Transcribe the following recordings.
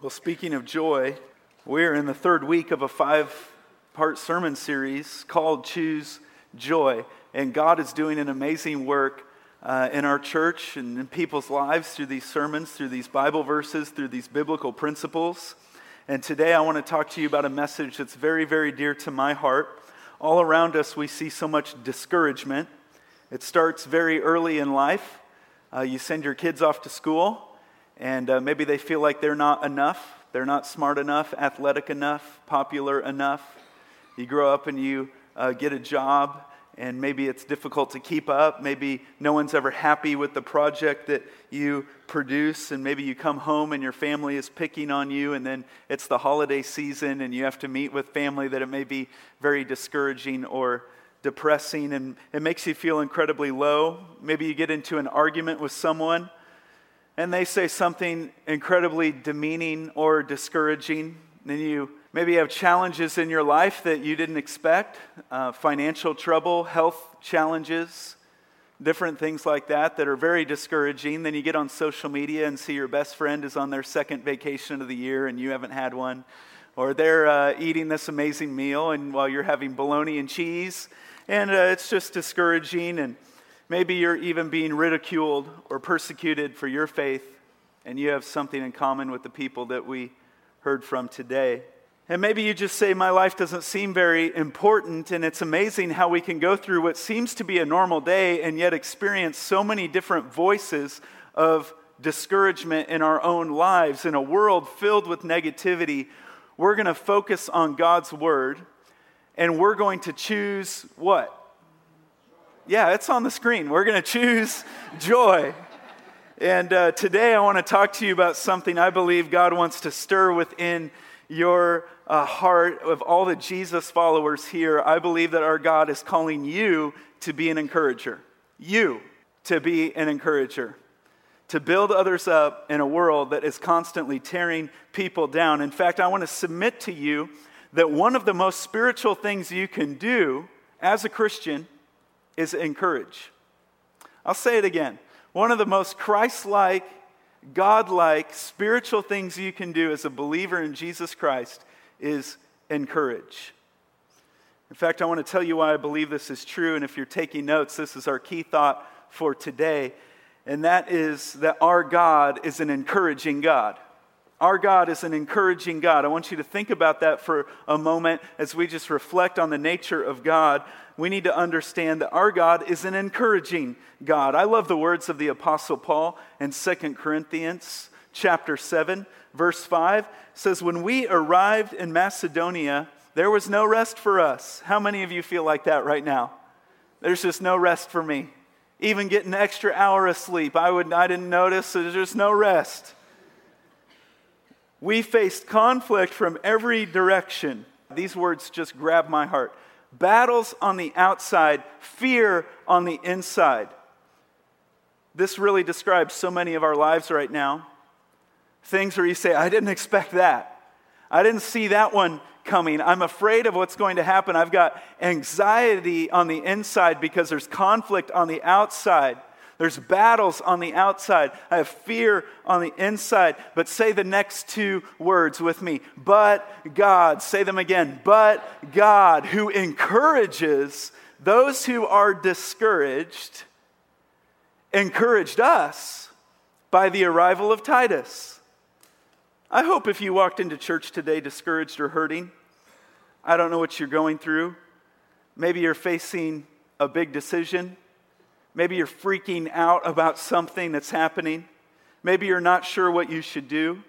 Well, speaking of joy, we're in the third week of a five part sermon series called Choose Joy. And God is doing an amazing work uh, in our church and in people's lives through these sermons, through these Bible verses, through these biblical principles. And today I want to talk to you about a message that's very, very dear to my heart. All around us, we see so much discouragement. It starts very early in life. Uh, you send your kids off to school, and uh, maybe they feel like they're not enough, they're not smart enough, athletic enough, popular enough. You grow up and you uh, get a job, and maybe it's difficult to keep up. Maybe no one's ever happy with the project that you produce, and maybe you come home and your family is picking on you, and then it's the holiday season and you have to meet with family that it may be very discouraging or depressing, and it makes you feel incredibly low. Maybe you get into an argument with someone and they say something incredibly demeaning or discouraging, then you maybe have challenges in your life that you didn't expect uh, financial trouble, health challenges, different things like that that are very discouraging. Then you get on social media and see your best friend is on their second vacation of the year and you haven't had one. Or they're uh, eating this amazing meal and while you're having bologna and cheese. And uh, it's just discouraging. And Maybe you're even being ridiculed or persecuted for your faith, and you have something in common with the people that we heard from today. And maybe you just say, My life doesn't seem very important, and it's amazing how we can go through what seems to be a normal day and yet experience so many different voices of discouragement in our own lives. In a world filled with negativity, we're going to focus on God's word, and we're going to choose what? Yeah, it's on the screen. We're going to choose joy. And uh, today I want to talk to you about something I believe God wants to stir within your uh, heart of all the Jesus followers here. I believe that our God is calling you to be an encourager. You to be an encourager. To build others up in a world that is constantly tearing people down. In fact, I want to submit to you that one of the most spiritual things you can do as a Christian is encourage. I'll say it again. One of the most Christ like, God like, spiritual things you can do as a believer in Jesus Christ is encourage. In fact, I want to tell you why I believe this is true. And if you're taking notes, this is our key thought for today. And that is that our God is an encouraging God. Our God is an encouraging God. I want you to think about that for a moment as we just reflect on the nature of God. We need to understand that our God is an encouraging God. I love the words of the apostle Paul in 2 Corinthians chapter 7 verse 5 says when we arrived in Macedonia there was no rest for us. How many of you feel like that right now? There's just no rest for me. Even getting an extra hour of sleep, I would I didn't notice, so there's just no rest. We faced conflict from every direction. These words just grab my heart. Battles on the outside, fear on the inside. This really describes so many of our lives right now. Things where you say, I didn't expect that. I didn't see that one coming. I'm afraid of what's going to happen. I've got anxiety on the inside because there's conflict on the outside. There's battles on the outside. I have fear on the inside. But say the next two words with me. But God. Say them again. But God, who encourages those who are discouraged, encouraged us by the arrival of Titus. I hope if you walked into church today discouraged or hurting, I don't know what you're going through. Maybe you're facing a big decision. Maybe you're freaking out about something that's happening. Maybe you're not sure what you should do.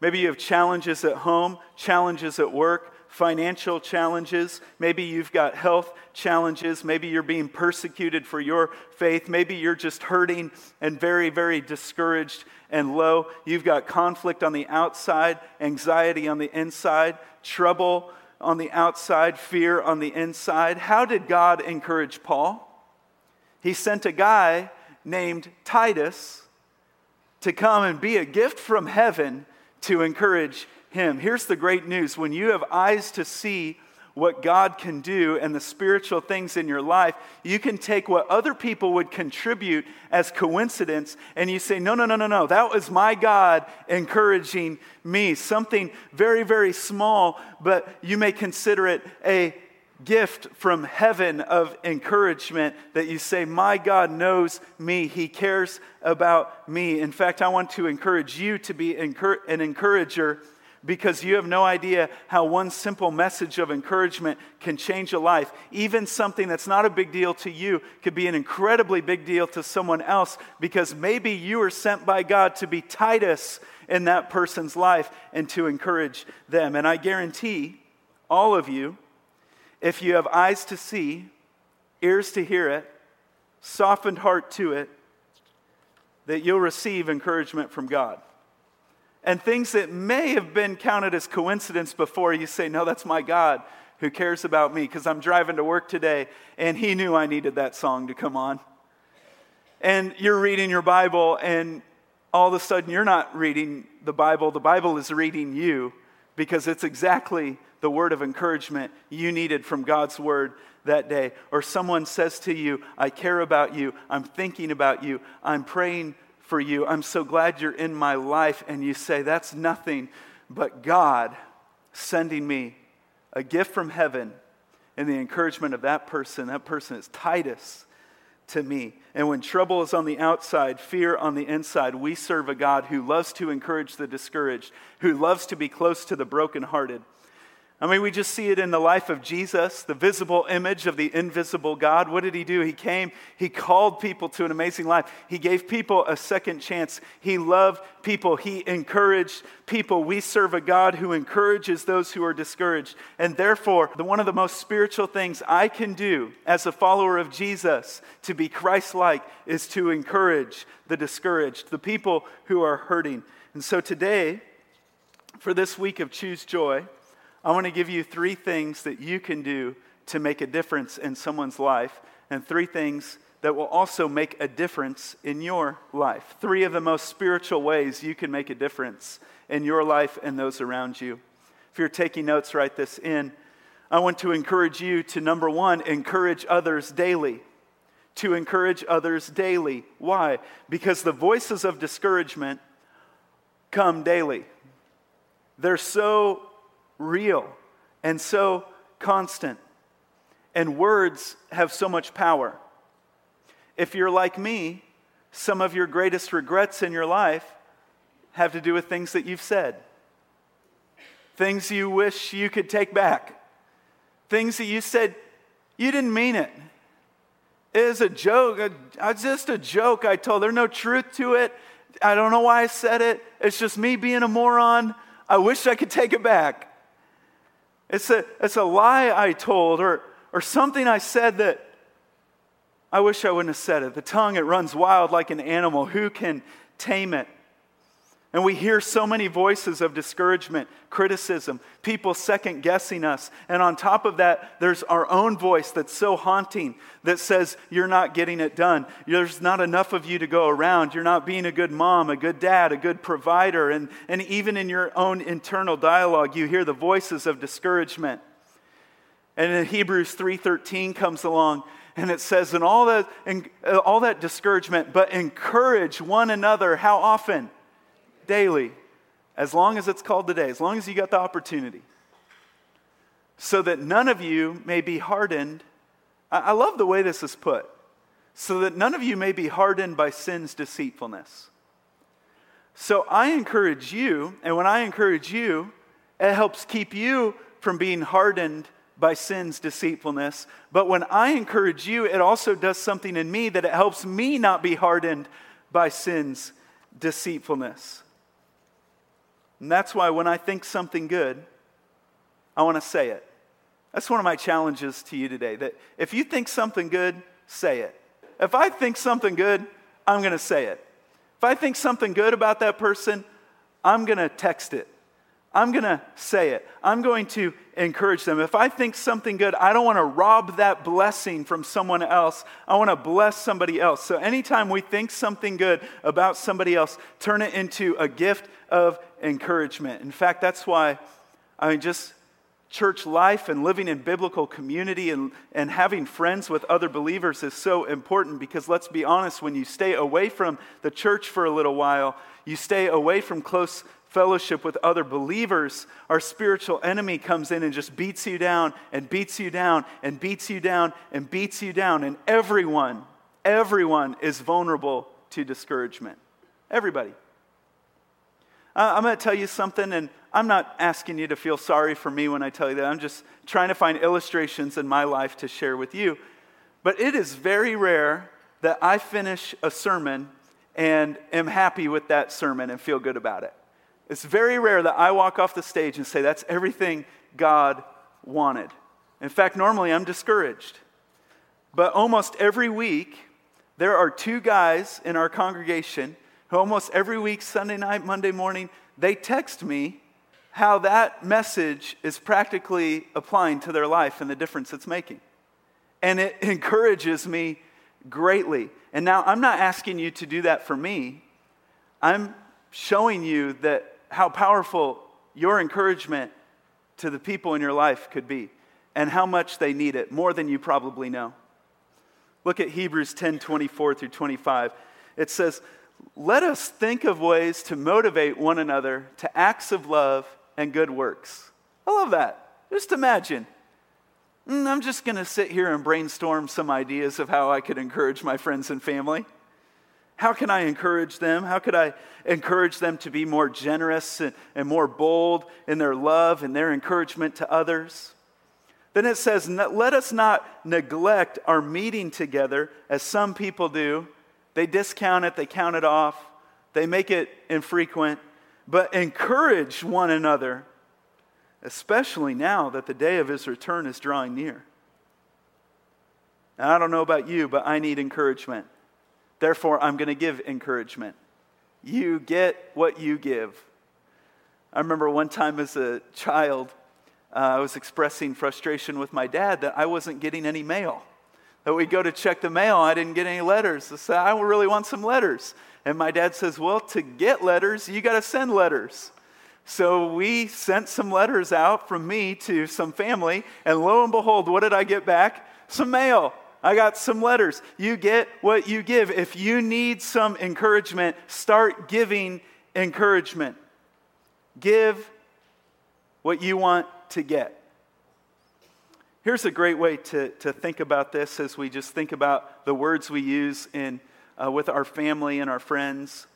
Maybe you have challenges at home, challenges at work, financial challenges. Maybe you've got health challenges. Maybe you're being persecuted for your faith. Maybe you're just hurting and very, very discouraged and low. You've got conflict on the outside, anxiety on the inside, trouble on the outside, fear on the inside. How did God encourage Paul? He sent a guy named Titus to come and be a gift from heaven to encourage him. Here's the great news when you have eyes to see what God can do and the spiritual things in your life, you can take what other people would contribute as coincidence and you say, No, no, no, no, no. That was my God encouraging me. Something very, very small, but you may consider it a gift from heaven of encouragement that you say, My God knows me. He cares about me. In fact, I want to encourage you to be an encourager because you have no idea how one simple message of encouragement can change a life. Even something that's not a big deal to you could be an incredibly big deal to someone else because maybe you were sent by God to be Titus in that person's life and to encourage them. And I guarantee all of you, if you have eyes to see, ears to hear it, softened heart to it, that you'll receive encouragement from God and things that may have been counted as coincidence before, you say, No, that's my God who cares about me because I'm driving to work today and he knew I needed that song to come on. And you're reading your Bible and all of a sudden you're not reading the Bible, the Bible is reading you because it's exactly the word of encouragement you needed from God's word that day. Or someone says to you, I care about you, I'm thinking about you, I'm praying for you. I'm so glad you're in my life. And you say, That's nothing but God sending me a gift from heaven and the encouragement of that person. That person is Titus to me. And when trouble is on the outside, fear on the inside, we serve a God who loves to encourage the discouraged, who loves to be close to the brokenhearted. I mean, we just see it in the life of Jesus, the visible image of the invisible God. What did he do? He came, he called people to an amazing life. He gave people a second chance. He loved people, he encouraged people. We serve a God who encourages those who are discouraged. And therefore, the, one of the most spiritual things I can do as a follower of Jesus to be Christ like is to encourage the discouraged, the people who are hurting. And so today, for this week of Choose Joy, I want to give you three things that you can do to make a difference in someone's life, and three things that will also make a difference in your life. Three of the most spiritual ways you can make a difference in your life and those around you. If you're taking notes, write this in. I want to encourage you to number one, encourage others daily. To encourage others daily. Why? Because the voices of discouragement come daily. They're so real and so constant. And words have so much power. If you're like me, some of your greatest regrets in your life have to do with things that you've said, things you wish you could take back, things that you said you didn't mean it. It is a joke. It's just a joke I told. There's no truth to it. I don't know why I said it. It's just me being a moron. I wish I could take it back. It's a, it's a lie I told or, or something I said that I wish I wouldn't have said it. The tongue, it runs wild like an animal. Who can tame it? And we hear so many voices of discouragement, criticism, people second guessing us. And on top of that, there's our own voice that's so haunting that says, You're not getting it done. There's not enough of you to go around. You're not being a good mom, a good dad, a good provider. And, and even in your own internal dialogue, you hear the voices of discouragement. And in Hebrews 3:13 comes along and it says, and all that, in, uh, all that discouragement, but encourage one another. How often? Daily, as long as it's called today, as long as you got the opportunity, so that none of you may be hardened. I love the way this is put. So that none of you may be hardened by sin's deceitfulness. So I encourage you, and when I encourage you, it helps keep you from being hardened by sin's deceitfulness. But when I encourage you, it also does something in me that it helps me not be hardened by sin's deceitfulness. And that's why when I think something good, I want to say it. That's one of my challenges to you today that if you think something good, say it. If I think something good, I'm going to say it. If I think something good about that person, I'm going to text it. I'm going to say it. I'm going to encourage them. If I think something good, I don't want to rob that blessing from someone else. I want to bless somebody else. So anytime we think something good about somebody else, turn it into a gift of encouragement. In fact, that's why I mean just church life and living in biblical community and, and having friends with other believers is so important because let's be honest, when you stay away from the church for a little while, you stay away from close fellowship with other believers, our spiritual enemy comes in and just beats you down and beats you down and beats you down and beats you down. And everyone, everyone is vulnerable to discouragement. Everybody. I'm going to tell you something, and I'm not asking you to feel sorry for me when I tell you that. I'm just trying to find illustrations in my life to share with you. But it is very rare that I finish a sermon and am happy with that sermon and feel good about it. It's very rare that I walk off the stage and say, That's everything God wanted. In fact, normally I'm discouraged. But almost every week, there are two guys in our congregation who almost every week, Sunday night, Monday morning, they text me how that message is practically applying to their life and the difference it's making. And it encourages me greatly. And now I'm not asking you to do that for me. I'm showing you that how powerful your encouragement to the people in your life could be and how much they need it more than you probably know. Look at Hebrews 10 24 through 25. It says, Let us think of ways to motivate one another to acts of love and good works. I love that. Just imagine. Mm, I'm just going to sit here and brainstorm some ideas of how I could encourage my friends and family. How can I encourage them? How could I encourage them to be more generous and, and more bold in their love and their encouragement to others? Then it says, Let us not neglect our meeting together as some people do. They discount it, they count it off, they make it infrequent, but encourage one another, especially now that the day of his return is drawing near. Now, I don't know about you, but I need encouragement. Therefore, I'm going to give encouragement. You get what you give. I remember one time as a child, uh, I was expressing frustration with my dad that I wasn't getting any mail. That we'd go to check the mail, I didn't get any letters. I said, I really want some letters. And my dad says, Well, to get letters, you got to send letters. So we sent some letters out from me to some family, and lo and behold, what did I get back? Some mail. I got some letters. You get what you give. If you need some encouragement, start giving encouragement. Give what you want to get. Here's a great way to, to think about this as we just think about the words we use in, uh, with our family and our friends.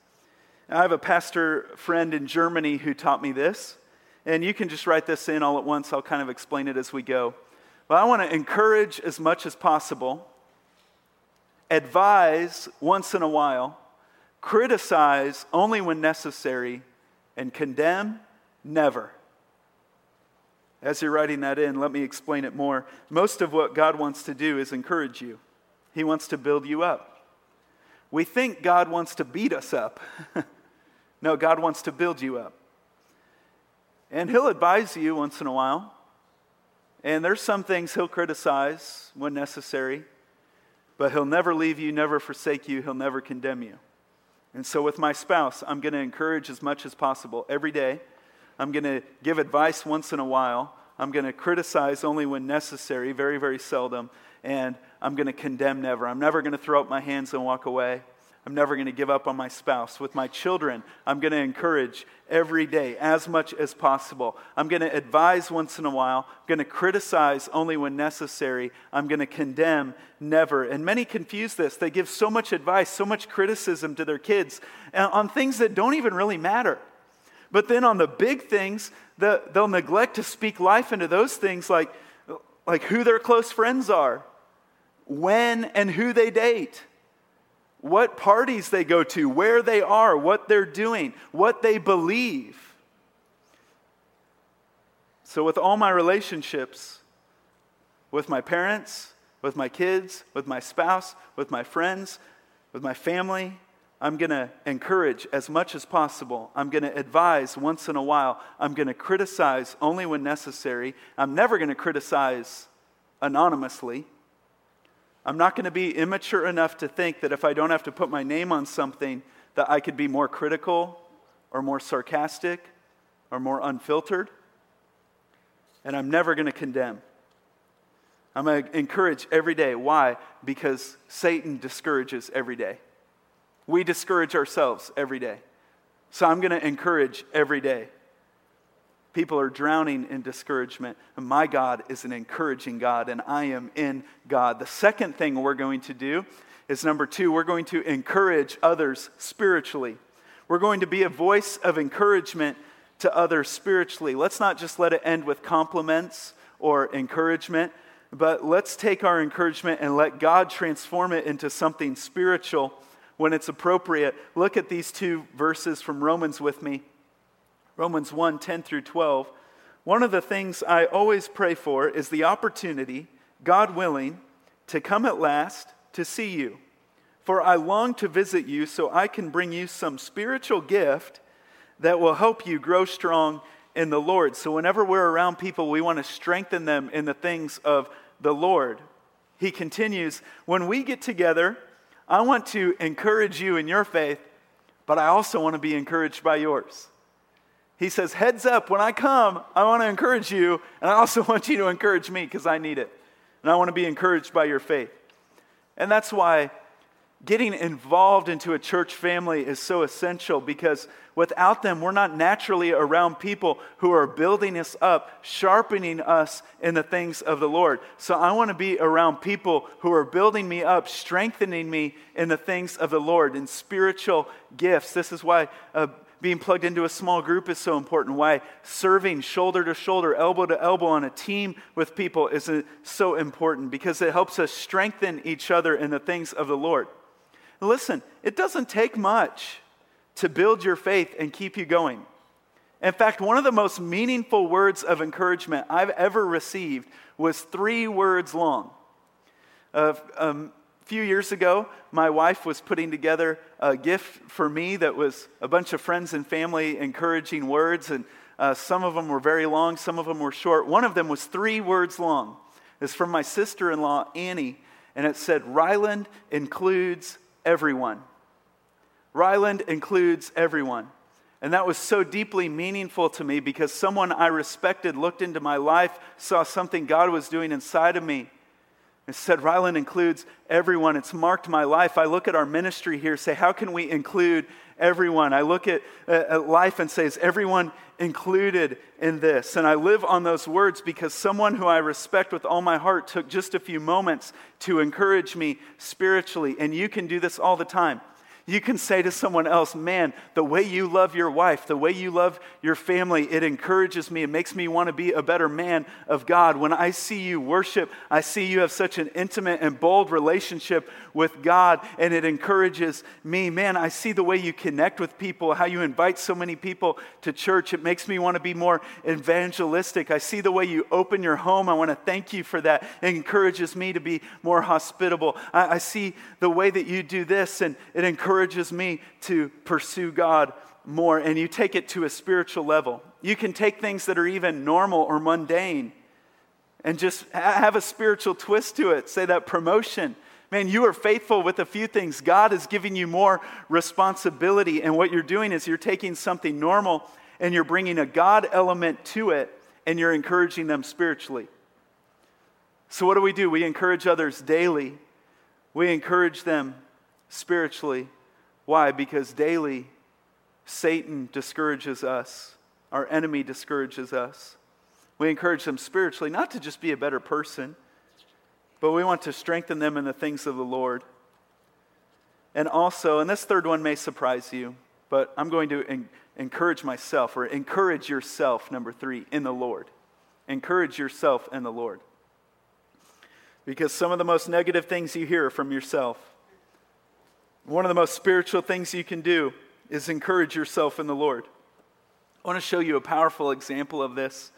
I have a pastor friend in Germany who taught me this, and you can just write this in all at once. I'll kind of explain it as we go. But I want to encourage as much as possible, advise once in a while, criticize only when necessary, and condemn never. As you're writing that in, let me explain it more. Most of what God wants to do is encourage you, He wants to build you up. We think God wants to beat us up. no, God wants to build you up. And He'll advise you once in a while. And there's some things he'll criticize when necessary, but he'll never leave you, never forsake you, he'll never condemn you. And so, with my spouse, I'm going to encourage as much as possible every day. I'm going to give advice once in a while. I'm going to criticize only when necessary, very, very seldom. And I'm going to condemn never. I'm never going to throw up my hands and walk away. I'm never going to give up on my spouse. With my children, I'm going to encourage every day as much as possible. I'm going to advise once in a while. I'm going to criticize only when necessary. I'm going to condemn never. And many confuse this. They give so much advice, so much criticism to their kids uh, on things that don't even really matter. But then on the big things, they'll neglect to speak life into those things like, like who their close friends are, when and who they date what parties they go to, where they are, what they're doing, what they believe. So, with all my relationships, with my parents, with my kids, with my spouse, with my friends, with my family, I'm going to encourage as much as possible. I'm going to advise once in a while. I'm going to criticize only when necessary. I'm never going to criticize anonymously. I'm not going to be immature enough to think that if I don't have to put my name on something, that I could be more critical or more sarcastic or more unfiltered. and I'm never going to condemn. I'm going to encourage every day. Why? Because Satan discourages every day. We discourage ourselves every day. So I'm going to encourage every day. People are drowning in discouragement. And my God is an encouraging God, and I am in God. The second thing we're going to do is number two, we're going to encourage others spiritually. We're going to be a voice of encouragement to others spiritually. Let's not just let it end with compliments or encouragement, but let's take our encouragement and let God transform it into something spiritual when it's appropriate. Look at these two verses from Romans with me. Romans 1 10 through 12. One of the things I always pray for is the opportunity, God willing, to come at last to see you. For I long to visit you so I can bring you some spiritual gift that will help you grow strong in the Lord. So, whenever we're around people, we want to strengthen them in the things of the Lord. He continues, When we get together, I want to encourage you in your faith, but I also want to be encouraged by yours. He says, Heads up, when I come, I want to encourage you, and I also want you to encourage me because I need it. And I want to be encouraged by your faith. And that's why getting involved into a church family is so essential because without them, we're not naturally around people who are building us up, sharpening us in the things of the Lord. So I want to be around people who are building me up, strengthening me in the things of the Lord, in spiritual gifts. This is why. Uh, being plugged into a small group is so important. Why serving shoulder to shoulder, elbow to elbow on a team with people is so important because it helps us strengthen each other in the things of the Lord. Listen, it doesn't take much to build your faith and keep you going. In fact, one of the most meaningful words of encouragement I've ever received was three words long. Uh, um, few years ago, my wife was putting together a gift for me that was a bunch of friends and family encouraging words, and uh, some of them were very long, some of them were short. One of them was three words long. It's from my sister in law, Annie, and it said, Ryland includes everyone. Ryland includes everyone. And that was so deeply meaningful to me because someone I respected looked into my life, saw something God was doing inside of me, and said, Ryland includes everyone. It's marked my life. I look at our ministry here, say, how can we include everyone? I look at, at life and say, is everyone included in this? And I live on those words because someone who I respect with all my heart took just a few moments to encourage me spiritually. And you can do this all the time. You can say to someone else, Man, the way you love your wife, the way you love your family, it encourages me. It makes me want to be a better man of God. When I see you worship, I see you have such an intimate and bold relationship with God, and it encourages me. Man, I see the way you connect with people, how you invite so many people to church. It makes me want to be more evangelistic. I see the way you open your home. I want to thank you for that. It encourages me to be more hospitable. I, I see the way that you do this, and it encourages encourages me to pursue God more. And you take it to a spiritual level. You can take things that are even normal or mundane and just have a spiritual twist to it. Say that promotion. Man, you are faithful with a few things. God is giving you more responsibility. And what you're doing is you're taking something normal and you're bringing a God element to it and you're encouraging them spiritually. So, what do we do? We encourage others daily, we encourage them spiritually. Why? Because daily Satan discourages us, our enemy discourages us. We encourage them spiritually, not to just be a better person, but we want to strengthen them in the things of the Lord. And also, and this third one may surprise you, but I'm going to en- encourage myself, or encourage yourself, number three, in the Lord. Encourage yourself in the Lord. Because some of the most negative things you hear from yourself. One of the most spiritual things you can do is encourage yourself in the Lord. I want to show you a powerful example of this.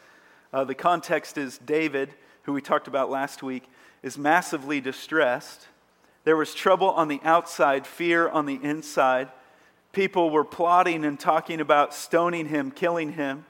Uh, the context is David, who we talked about last week, is massively distressed. There was trouble on the outside, fear on the inside. People were plotting and talking about stoning him, killing him.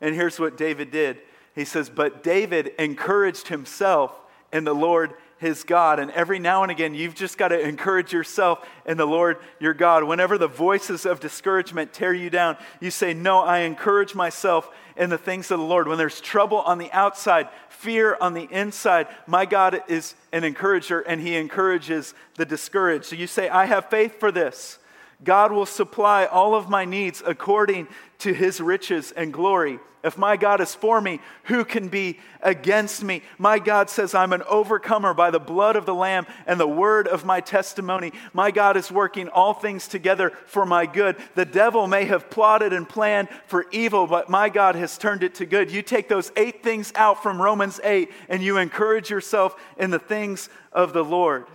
And here's what David did He says, But David encouraged himself in the Lord his God. And every now and again, you've just got to encourage yourself in the Lord your God. Whenever the voices of discouragement tear you down, you say, No, I encourage myself in the things of the Lord. When there's trouble on the outside, fear on the inside, my God is an encourager and he encourages the discouraged. So you say, I have faith for this. God will supply all of my needs according to his riches and glory. If my God is for me, who can be against me? My God says, I'm an overcomer by the blood of the Lamb and the word of my testimony. My God is working all things together for my good. The devil may have plotted and planned for evil, but my God has turned it to good. You take those eight things out from Romans 8 and you encourage yourself in the things of the Lord.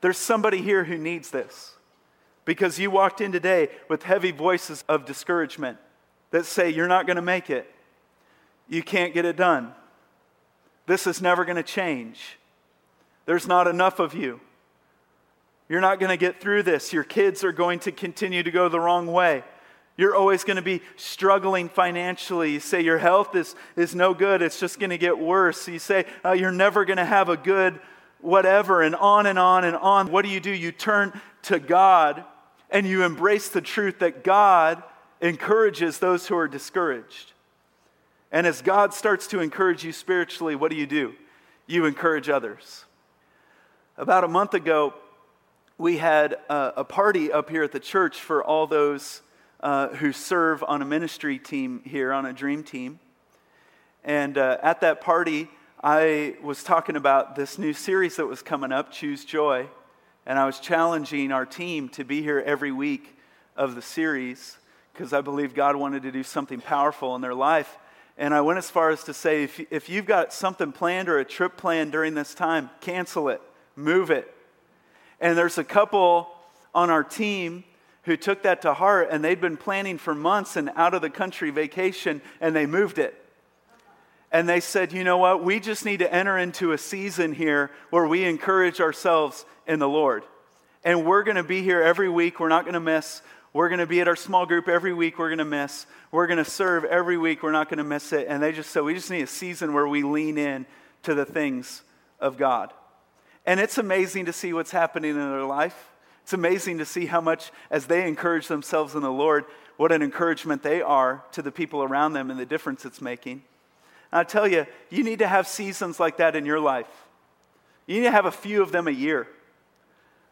There's somebody here who needs this because you walked in today with heavy voices of discouragement that say, You're not going to make it. You can't get it done. This is never going to change. There's not enough of you. You're not going to get through this. Your kids are going to continue to go the wrong way. You're always going to be struggling financially. You say your health is, is no good, it's just going to get worse. You say uh, you're never going to have a good whatever, and on and on and on. What do you do? You turn to God and you embrace the truth that God encourages those who are discouraged. And as God starts to encourage you spiritually, what do you do? You encourage others. About a month ago, we had a, a party up here at the church for all those uh, who serve on a ministry team here, on a dream team. And uh, at that party, I was talking about this new series that was coming up, Choose Joy. And I was challenging our team to be here every week of the series because I believe God wanted to do something powerful in their life. And I went as far as to say if, if you've got something planned or a trip planned during this time, cancel it, move it. And there's a couple on our team who took that to heart and they'd been planning for months an out of the country vacation and they moved it. And they said, you know what? We just need to enter into a season here where we encourage ourselves in the Lord. And we're going to be here every week. We're not going to miss. We're going to be at our small group every week. We're going to miss. We're going to serve every week. We're not going to miss it. And they just said, we just need a season where we lean in to the things of God. And it's amazing to see what's happening in their life. It's amazing to see how much, as they encourage themselves in the Lord, what an encouragement they are to the people around them and the difference it's making. And I tell you, you need to have seasons like that in your life. You need to have a few of them a year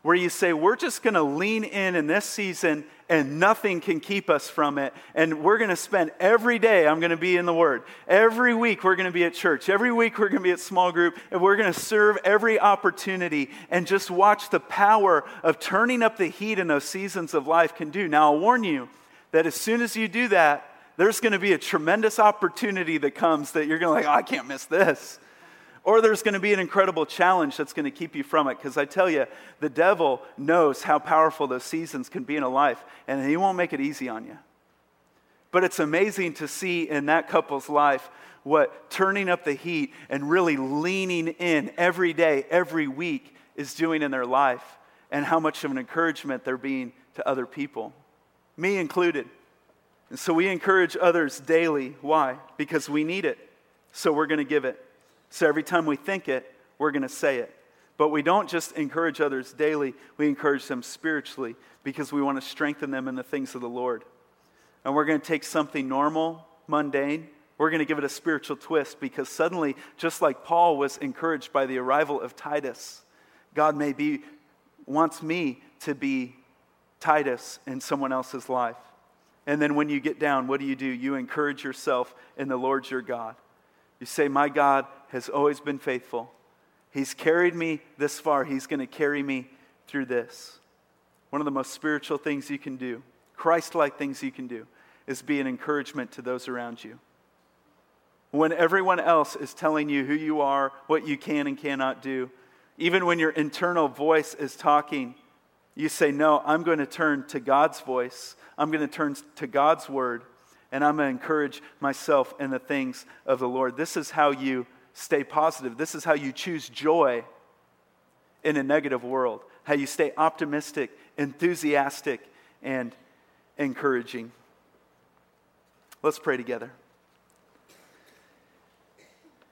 where you say, We're just going to lean in in this season and nothing can keep us from it. And we're going to spend every day, I'm going to be in the Word. Every week, we're going to be at church. Every week, we're going to be at small group. And we're going to serve every opportunity and just watch the power of turning up the heat in those seasons of life can do. Now, I'll warn you that as soon as you do that, there's going to be a tremendous opportunity that comes that you're going to like, oh, I can't miss this. Or there's going to be an incredible challenge that's going to keep you from it. Because I tell you, the devil knows how powerful those seasons can be in a life, and he won't make it easy on you. But it's amazing to see in that couple's life what turning up the heat and really leaning in every day, every week is doing in their life, and how much of an encouragement they're being to other people, me included. And so we encourage others daily. Why? Because we need it. So we're going to give it. So every time we think it, we're going to say it. But we don't just encourage others daily, we encourage them spiritually because we want to strengthen them in the things of the Lord. And we're going to take something normal, mundane, we're going to give it a spiritual twist because suddenly, just like Paul was encouraged by the arrival of Titus, God may be, wants me to be Titus in someone else's life. And then when you get down, what do you do? You encourage yourself in the Lord your God. You say, My God has always been faithful. He's carried me this far. He's going to carry me through this. One of the most spiritual things you can do, Christ like things you can do, is be an encouragement to those around you. When everyone else is telling you who you are, what you can and cannot do, even when your internal voice is talking, you say, No, I'm going to turn to God's voice. I'm going to turn to God's word, and I'm going to encourage myself in the things of the Lord. This is how you stay positive. This is how you choose joy in a negative world, how you stay optimistic, enthusiastic, and encouraging. Let's pray together.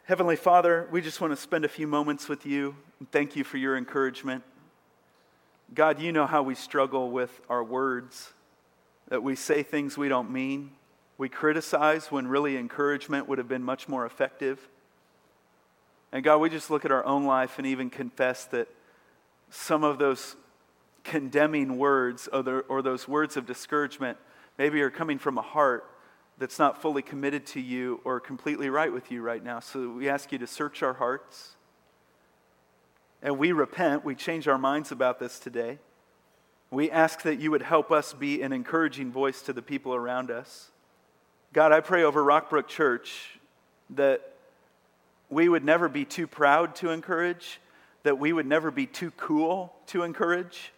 Heavenly Father, we just want to spend a few moments with you and thank you for your encouragement. God, you know how we struggle with our words, that we say things we don't mean. We criticize when really encouragement would have been much more effective. And God, we just look at our own life and even confess that some of those condemning words or, the, or those words of discouragement maybe are coming from a heart that's not fully committed to you or completely right with you right now. So we ask you to search our hearts. And we repent, we change our minds about this today. We ask that you would help us be an encouraging voice to the people around us. God, I pray over Rockbrook Church that we would never be too proud to encourage, that we would never be too cool to encourage,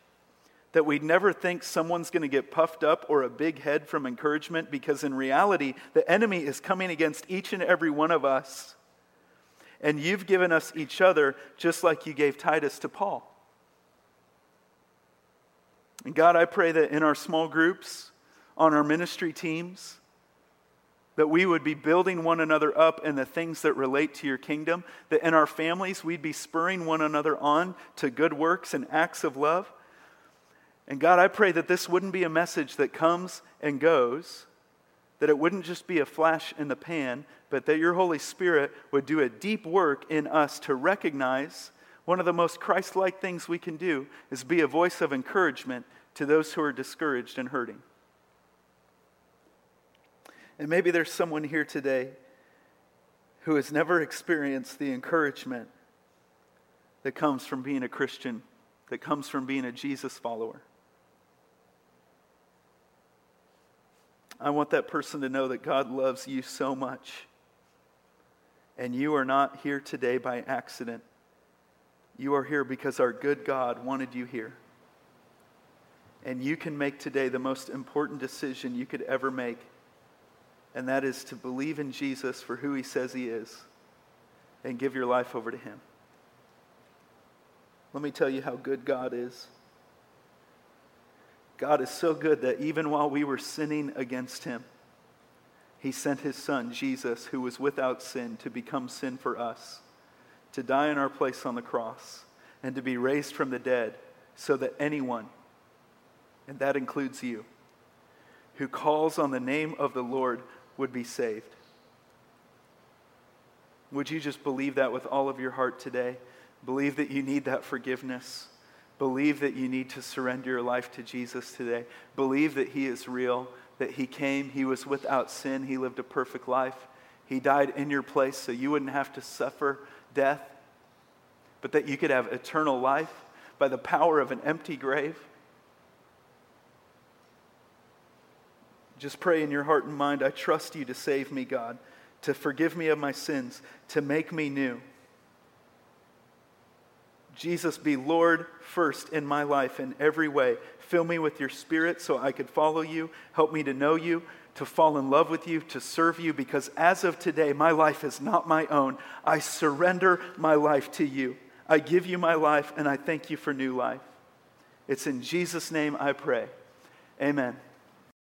that we'd never think someone's going to get puffed up or a big head from encouragement because in reality, the enemy is coming against each and every one of us. And you've given us each other just like you gave Titus to Paul. And God, I pray that in our small groups, on our ministry teams, that we would be building one another up in the things that relate to your kingdom, that in our families we'd be spurring one another on to good works and acts of love and God, I pray that this wouldn't be a message that comes and goes, that it wouldn't just be a flash in the pan, but that your Holy Spirit would do a deep work in us to recognize one of the most Christ like things we can do is be a voice of encouragement to those who are discouraged and hurting. And maybe there's someone here today who has never experienced the encouragement that comes from being a Christian, that comes from being a Jesus follower. I want that person to know that God loves you so much. And you are not here today by accident. You are here because our good God wanted you here. And you can make today the most important decision you could ever make, and that is to believe in Jesus for who he says he is and give your life over to him. Let me tell you how good God is. God is so good that even while we were sinning against him, he sent his son, Jesus, who was without sin, to become sin for us, to die in our place on the cross, and to be raised from the dead, so that anyone, and that includes you, who calls on the name of the Lord would be saved. Would you just believe that with all of your heart today? Believe that you need that forgiveness Believe that you need to surrender your life to Jesus today. Believe that He is real, that He came, He was without sin, He lived a perfect life. He died in your place so you wouldn't have to suffer death, but that you could have eternal life by the power of an empty grave. Just pray in your heart and mind I trust you to save me, God, to forgive me of my sins, to make me new. Jesus, be Lord first in my life in every way. Fill me with your spirit so I could follow you. Help me to know you, to fall in love with you, to serve you, because as of today, my life is not my own. I surrender my life to you. I give you my life, and I thank you for new life. It's in Jesus' name I pray. Amen.